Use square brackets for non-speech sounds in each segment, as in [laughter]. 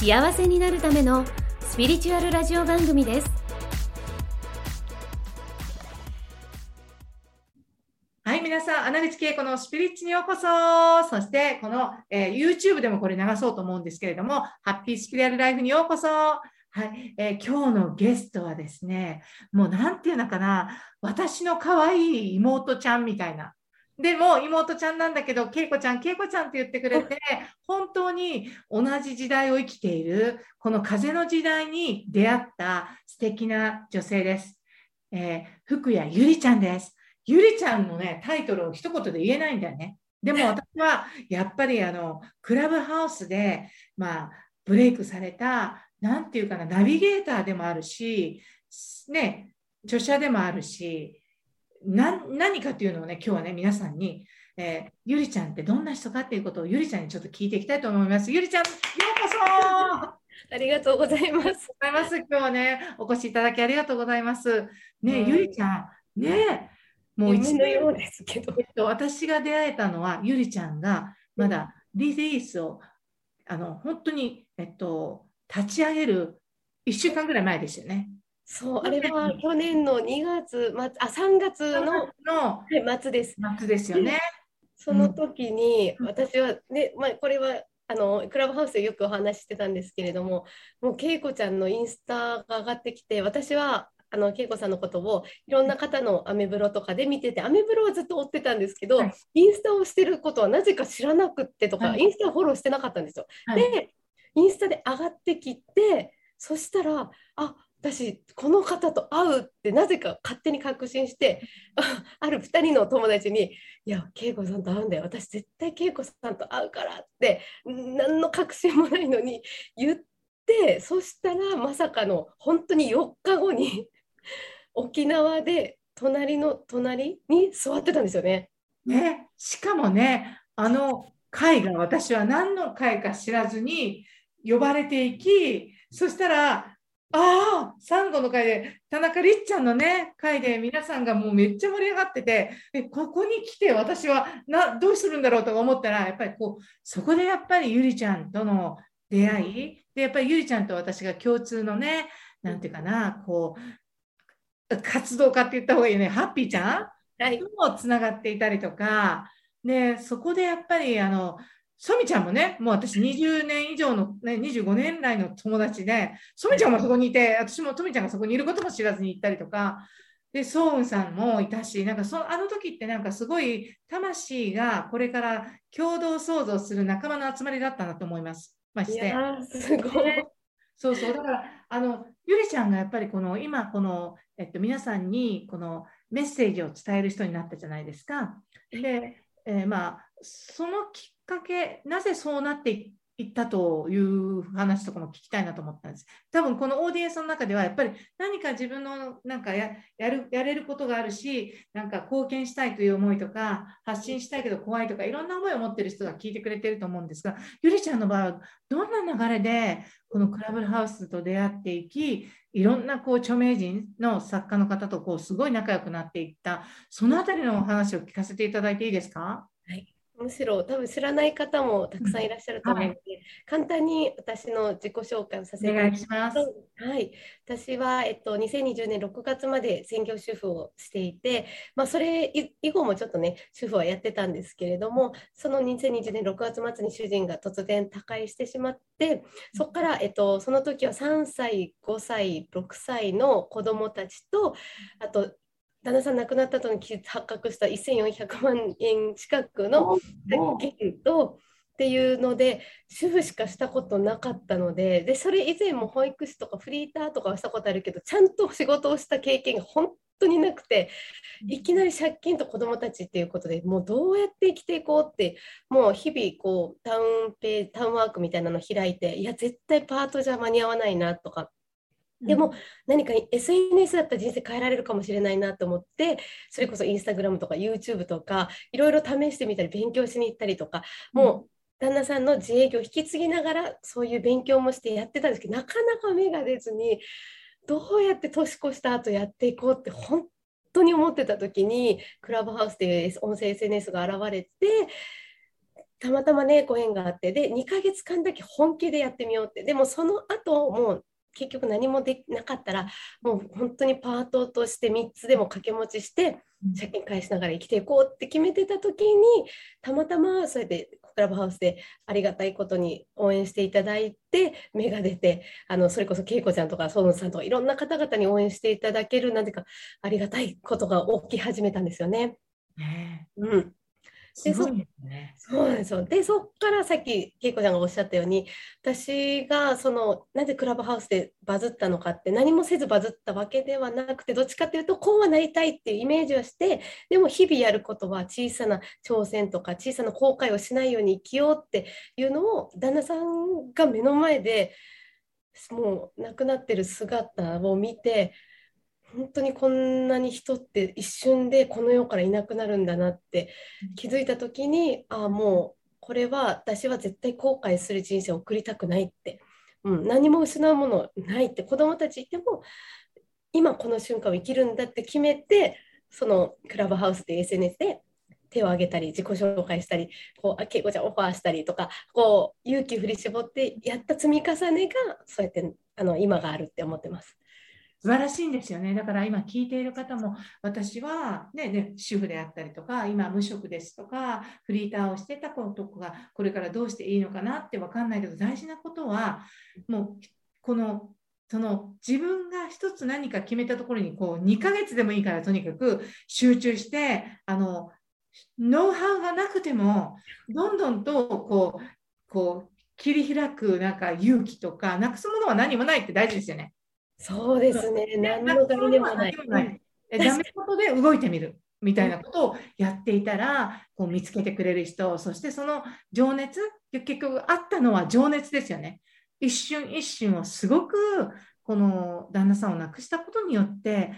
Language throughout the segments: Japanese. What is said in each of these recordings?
幸せになるためのスピリチュアルラジオ番組ですはい、皆さん、穴口恵子のスピリッチにようこそ。そして、この、えー YouTube でもこれ流そうと思うんですけれども、ハッピースピリアルライフにようこそ。はい、えー今日のゲストはですね、もうなんていうのかな、私の可愛い妹ちゃんみたいな。でも妹ちゃんなんだけど、恵子ちゃん、恵子ちゃんって言ってくれて、[laughs] 本当に同じ時代を生きている、この風の時代に出会った素敵な女性です。えー福谷ゆりちゃんです。ゆりちゃんのね、タイトルを一言で言えないんだよね。でも [laughs] 私はやっぱりあの、クラブハウスで、まあ、ブレイクされた、なんていうかな、ナビゲーターでもあるし、ね、著者でもあるし、な何かっていうのをね、今日はね、皆さんに、えーゆりちゃんってどんな人かっていうことをゆりちゃんにちょっと聞いていきたいと思います。ゆりちゃん、ようこそありがとうございます。ございます。今日はね、お越しいただきありがとうございます。ね、はいゆりちゃん、ね、もう一のようですけどえ。っと、私が出会えたのは、ゆりちゃんがまだリリースを、あの、本当に、えっと、立ち上げる1週間ぐらい前でしたよね。そう、あれは去年の2月末、あ、3月の末です。夏ですよね。その時にうん私はね、まあ、これはあのクラブハウスでよくお話ししてたんですけれども、もう恵子ちゃんのインスタが上がってきて、私はあの恵子さんのことをいろんな方のアメブロとかで見てて、アメブロはずっと追ってたんですけど、はいインスタをしてることはなぜか知らなくってとか、はいインスタをフォローしてなかったんですよ。はいで、インスタで上がってきて、そしたら、あ私、この方と会うってなぜか勝手に確信して、[laughs] ある2人の友達に、いや、恵子さんと会うんだよ、私、絶対恵子さんと会うからって、何の確信もないのに言って、そしたらまさかの本当に4日後に [laughs] 沖縄で隣の隣に座ってたんですよね。ね、しかもね、あの会が私は何の会か知らずに呼ばれていき、そしたら、ああ、サンゴの会で、田中りっちゃんのね、会で皆さんがもうめっちゃ盛り上がってて、え、ここに来て私はなどうするんだろうとか思ったら、やっぱりこう、そこでやっぱりゆりちゃんとの出会い、で、やっぱりゆりちゃんと私が共通のね、なんていうかな、こう、活動家って言った方がいいね、ハッピーちゃん？はい、もつながっていたりとか、で、そこでやっぱり、あの、ソミちゃんもね、もう私20年以上の、ね、25年来の友達で、ソミちゃんもそこにいて、私もトミちゃんがそこにいることも知らずに行ったりとか、で、ソウンさんもいたし、なんかそあの時ってなんかすごい魂がこれから共同創造する仲間の集まりだったなと思います。まして。すごい。そうそう、だから、あの、ゆりちゃんがやっぱりこの、今、この、えっと、皆さんに、このメッセージを伝える人になったじゃないですか。で、えーまあ、そのきっかけ、なぜそうなっていったという話とかも聞きたいなと思ったんです。多分このオーディエンスの中では、やっぱり何か自分のなんかやるやれることがあるし、なんか貢献したいという思いとか、発信したいけど怖いとか、いろんな思いを持ってる人が聞いてくれてると思うんですが、ゆりちゃんの場合は、どんな流れでこのクラブハウスと出会っていき、いろんなこう著名人の作家の方とこうすごい仲良くなっていった、そのあたりのお話を聞かせていただいていいですか？はいむしろ多分知らない方もたくさんいらっしゃると思うので、簡単に私の自己紹介をさせてお願いします。はい、私は、えっと、2020年6月まで専業主婦をしていて、まあ、それ以以後もちょっとね、主婦はやってたんですけれども、その2020年6月末に主人が突然他界してしまって、そこから、えっと、その時は3歳、5歳、6歳の子供たちと、あと、旦那さん亡くなった後に発覚した1400万円近くの借金とっていうので主婦しかしたことなかったのででそれ以前も保育士とかフリーターとかはしたことあるけどちゃんと仕事をした経験が本当になくていきなり借金と子どもたちっていうことでもうどうやって生きていこうってもう日々こうタウンペタウンワークみたいなの開いていや絶対パートじゃ間に合わないなとかでも何か SNS だったら人生変えられるかもしれないなと思ってそれこそインスタグラムとか YouTube とかいろいろ試してみたり勉強しに行ったりとかもう旦那さんの自営業を引き継ぎながらそういう勉強もしてやってたんですけどなかなか芽が出ずにどうやって年越した後やっていこうって本当に思ってた時にクラブハウスという音声 SNS が現れてたまたまねご縁があってで2ヶ月間だけ本気でやってみようって。でもその後もう結局何もできなかったらもう本当にパートとして3つでも掛け持ちして借金返しながら生きていこうって決めてた時にたまたまそうやってクラブハウスでありがたいことに応援していただいて芽が出てあのそれこそ恵子ちゃんとか園さんとかいろんな方々に応援していただけるなんていうかありがたいことが起き始めたんですよね。ねうん、でそうね、そうなんですよ。で、そこからさっき恵子ちゃんがおっしゃったように、私がそのなぜクラブハウスでバズったのかって何もせずバズったわけではなくて、どっちかっていうとこうはなりたいっていうイメージをして、でも日々やることは小さな挑戦とか小さな後悔をしないように生きようっていうのを旦那さんが目の前でもう亡くなってる姿を見て、本当にこんなに人って一瞬でこの世からいなくなるんだなって気づいた時にああもうこれは私は絶対後悔する人生を送りたくないって、うん、何も失うものないって。子どもたちいても今この瞬間を生きるんだって決めてそのクラブハウスで SNS で手を挙げたり自己紹介したりこう恵子ちゃんオファーしたりとかこう勇気振り絞ってやった積み重ねがそうやってあの今があるって思ってます。素晴らしいんですよね。だから今聞いている方も、私はね、ね主婦であったりとか、今無職ですとか、フリーターをしてた子とかが、これからどうしていいのかなって分かんないけど、大事なことは、もう、この、その自分が一つ何か決めたところにこう2ヶ月でもいいからとにかく集中してあのノウハウがなくてもどんどんとこうこう切り開くなんか勇気とかなくすものは何もないって大事ですよね。そうですね。何の概念もない。ダメことで動いてみるみたいなことをやっていたら、こう見つけてくれる人、そしてその情熱、結局あったのは情熱ですよね。一瞬一瞬をすごくこの旦那さんを亡くしたことによって、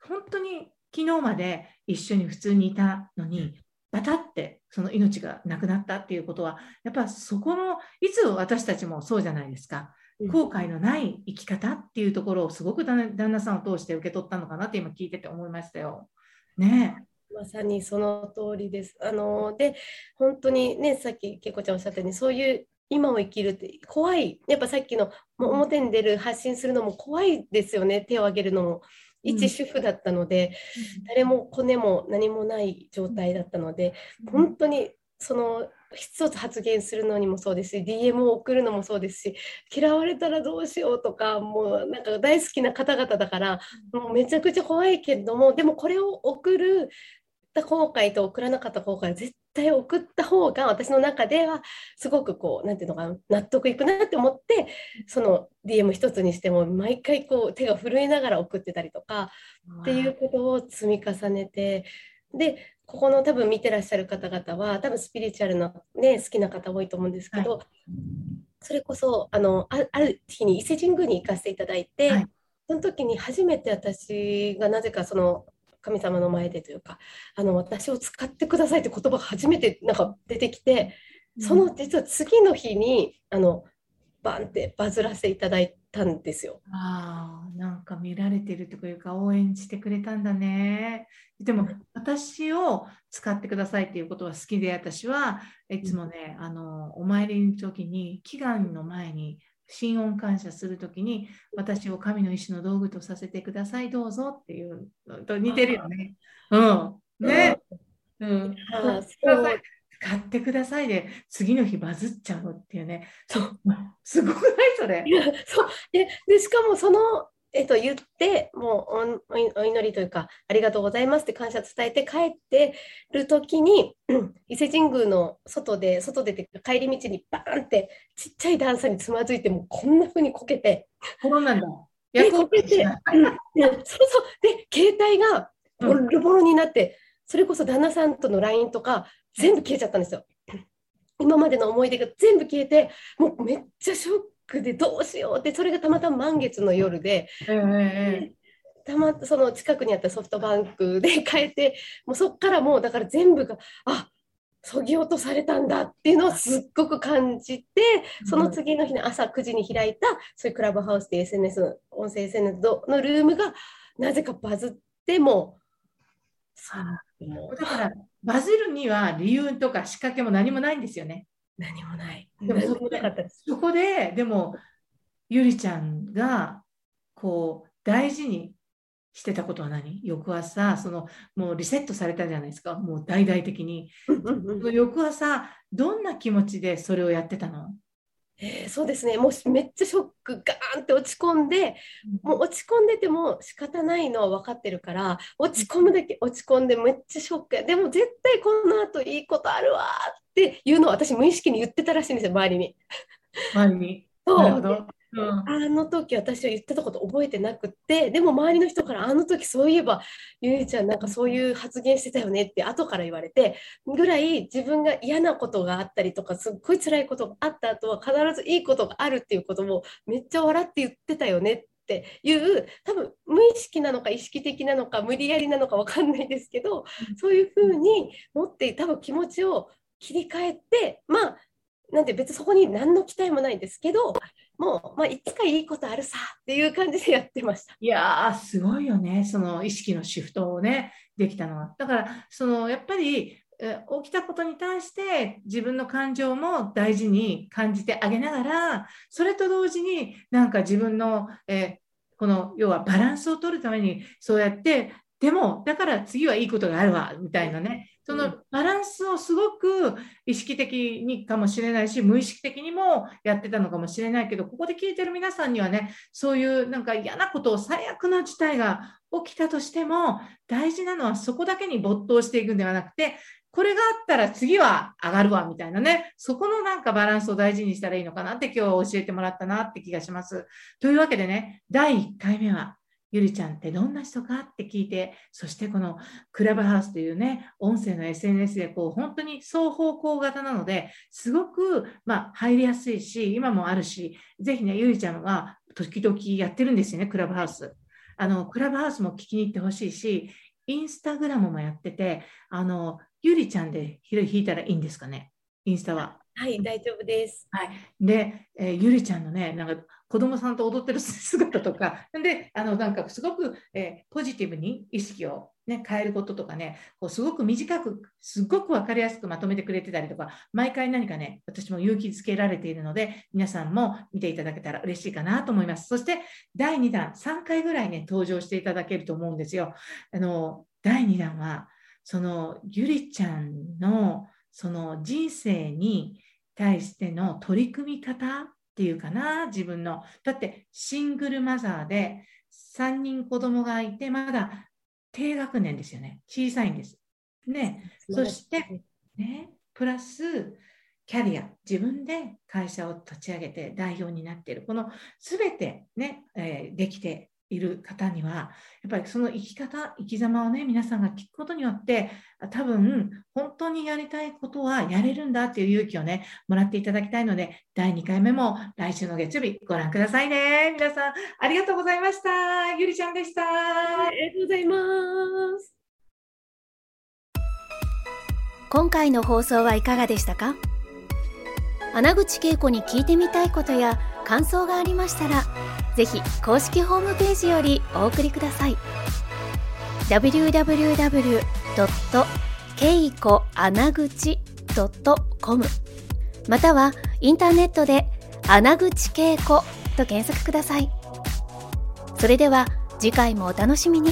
本当に昨日まで一緒に普通にいたのに、バタってその命がなくなったっていうことは、やっぱそこの、いつ私たちもそうじゃないですか。後悔のない生き方っていうところをすごく旦那さんを通して受け取ったのかなって今聞いてて思いましたよ。ね。まさにその通りです。あので本当にねさっきけいこちゃんおっしゃったようにそういう今を生きるって怖い。やっぱさっきの表に出る発信するのも怖いですよね。手を挙げるのも。一主婦だったので、うん、誰もコネも何もない状態だったので、うん、本当にその一つ発言するのにもそうですし DM を送るのもそうですし嫌われたらどうしようとかもうなんか大好きな方々だからもうめちゃくちゃ怖いけれどもでもこれを送るた後悔と送らなかった後悔は絶対送った方が私の中ではすごくこう何ていうのかな納得いくなって思ってその DM 一つにしても毎回こう手が震えながら送ってたりとかっていうことを積み重ねてでここの多分見てらっしゃる方々は多分スピリチュアルな、ね、好きな方多いと思うんですけど、はい、それこそあのあある日に伊勢神宮に行かせていただいて、はい、その時に初めて私がなぜかその神様の前でというかあの私を使ってくださいって言葉が初めてなんか出てきてその実は次の日にあのバンってバズらせていただいたんですよ。ああ、なんか見られてるというか応援してくれたんだね。でも私を使ってくださいっていうことは好きで私はいつもね、あのお参りの時に祈願の前に心音感謝する時に私を神の意志の道具とさせてくださいどうぞっていうのと似てるよね。うん。ね。うん。あそう買ってくださいで次の日バズっちゃうっていうね。[laughs] そう。すごくない？それ。そう。ででしかもそのえっと、言ってもうお祈りというかありがとうございますって感謝伝えて帰ってる時に、うん、伊勢神宮の外で外で帰り道にバーンってちっちゃい段差につまずいてもこんなふうにこけて。転んだんだ。で、こけて、うん、そうそう。で、携帯がボロボロになって、それこそ旦那さんとの LINE とか全部消えちゃったんですよ。今までの思い出が全部消えて、もうめっちゃショックでどうしようって、それがたまたま満月の夜で、えたまその近くにあったソフトバンクで [laughs] 変えて、もうそこからもうだから全部が、あそぎ落とされたんだっていうのをすっごく感じて、その次の日の朝9時に開いた、そういうクラブハウスで SNS、音声 SNS のルームがなぜかバズっても、だから、バズるには理由とか仕掛けも何もないんですよね。何もない。でも何もなかったです。そこで、でも、ゆりちゃんが、こう、大事にしてたことは何？翌朝、その、もうリセットされたじゃないですか。もう大々的に。翌朝、どんな気持ちでそれをやってたの？えーそうですね、もうめっちゃショック、ガーンって落ち込んで、もう落ち込んでても仕方ないのは分かってるから、落ち込むだけ落ち込んでめっちゃショックや。でも絶対この後いいことあるわっていうのを私無意識に言ってたらしいんですよ、周りに。周りに。そうあの時私は言ってたこと覚えてなくって、でも周りの人からあの時そういえばゆりちゃんなんかそういう発言してたよねって後から言われてぐらい自分が嫌なことがあったりとかすっごい辛いことがあった後は必ずいいことがあるっていうこともめっちゃ笑って言ってたよねっていう多分無意識なのか意識的なのか無理やりなのか分かんないですけどそういうふうに持って多分気持ちを切り替えてまあなんて別にそこに何の期待もないんですけどもう、まあ、いつかいいことあるさっていう感じでやってました。いや、すごいよね。その意識のシフトをね、できたのは。だから、そのやっぱり、起きたことに対して自分の感情も大事に感じてあげながら、それと同時になんか自分の、えこの要はバランスを取るためにそうやって、でもだから次はいいことがあるわみたいなね、そのバランスをすごく意識的にかもしれないし、無意識的にもやってたのかもしれないけど、ここで聞いてる皆さんにはね、そういうなんか嫌なことを最悪な事態が起きたとしても、大事なのはそこだけに没頭していくんではなくて、これがあったら次は上がるわみたいなね、そこのなんかバランスを大事にしたらいいのかなって今日は教えてもらったなって気がします。というわけでね、第1回目は、ゆりちゃんってどんな人かって聞いて、そしてこのクラブハウスというね、音声の SNS でこう本当に双方向型なので、すごくま入りやすいし、今もあるし、ぜひね、ゆりちゃんは時々やってるんですよね、クラブハウス。あの、クラブハウスも聞きに行ってほしいし、インスタグラムもやってて、あの、ゆりちゃんで引いたらいいんですかね、インスタは。はい、大丈夫です。はいで、えーゆりちゃんのね、なんか子供さんと踊ってる姿とか、[laughs] で、あの、なんかすごく、えーポジティブに意識をね、変えることとかね、こうすごく短く、すごくわかりやすくまとめてくれてたりとか、毎回何かね、私も勇気づけられているので、皆さんも見ていただけたら嬉しいかなと思います。そして、第2弾、3回ぐらいね、登場していただけると思うんですよ。あの、第2弾は、その、ゆりちゃんの、その人生に対しての取り組み方っていうかな、自分の。だって、シングルマザーで3人子供がいて、まだ低学年ですよね。小さいんです。ね。そして、ね、プラス、キャリア、自分で会社を立ち上げて代表になっている、このすべてね、えーできている方には、やっぱりその生き方、生き様をね、皆さんが聞くことによって、あ多分、本当にやりたいことはやれるんだっていう勇気をね、もらっていただきたいので、第2回目も来週の月曜日ご覧くださいね。皆さん、ありがとうございました。ゆりちゃんでした。ありがとうございます。今回の放送はいかがでしたか？穴口恵子に聞いてみたいことや感想がありましたらぜひ公式ホームページよりお送りください。www.keikoanaguchi.com またはインターネットで穴口恵子と検索ください。それでは次回もお楽しみに。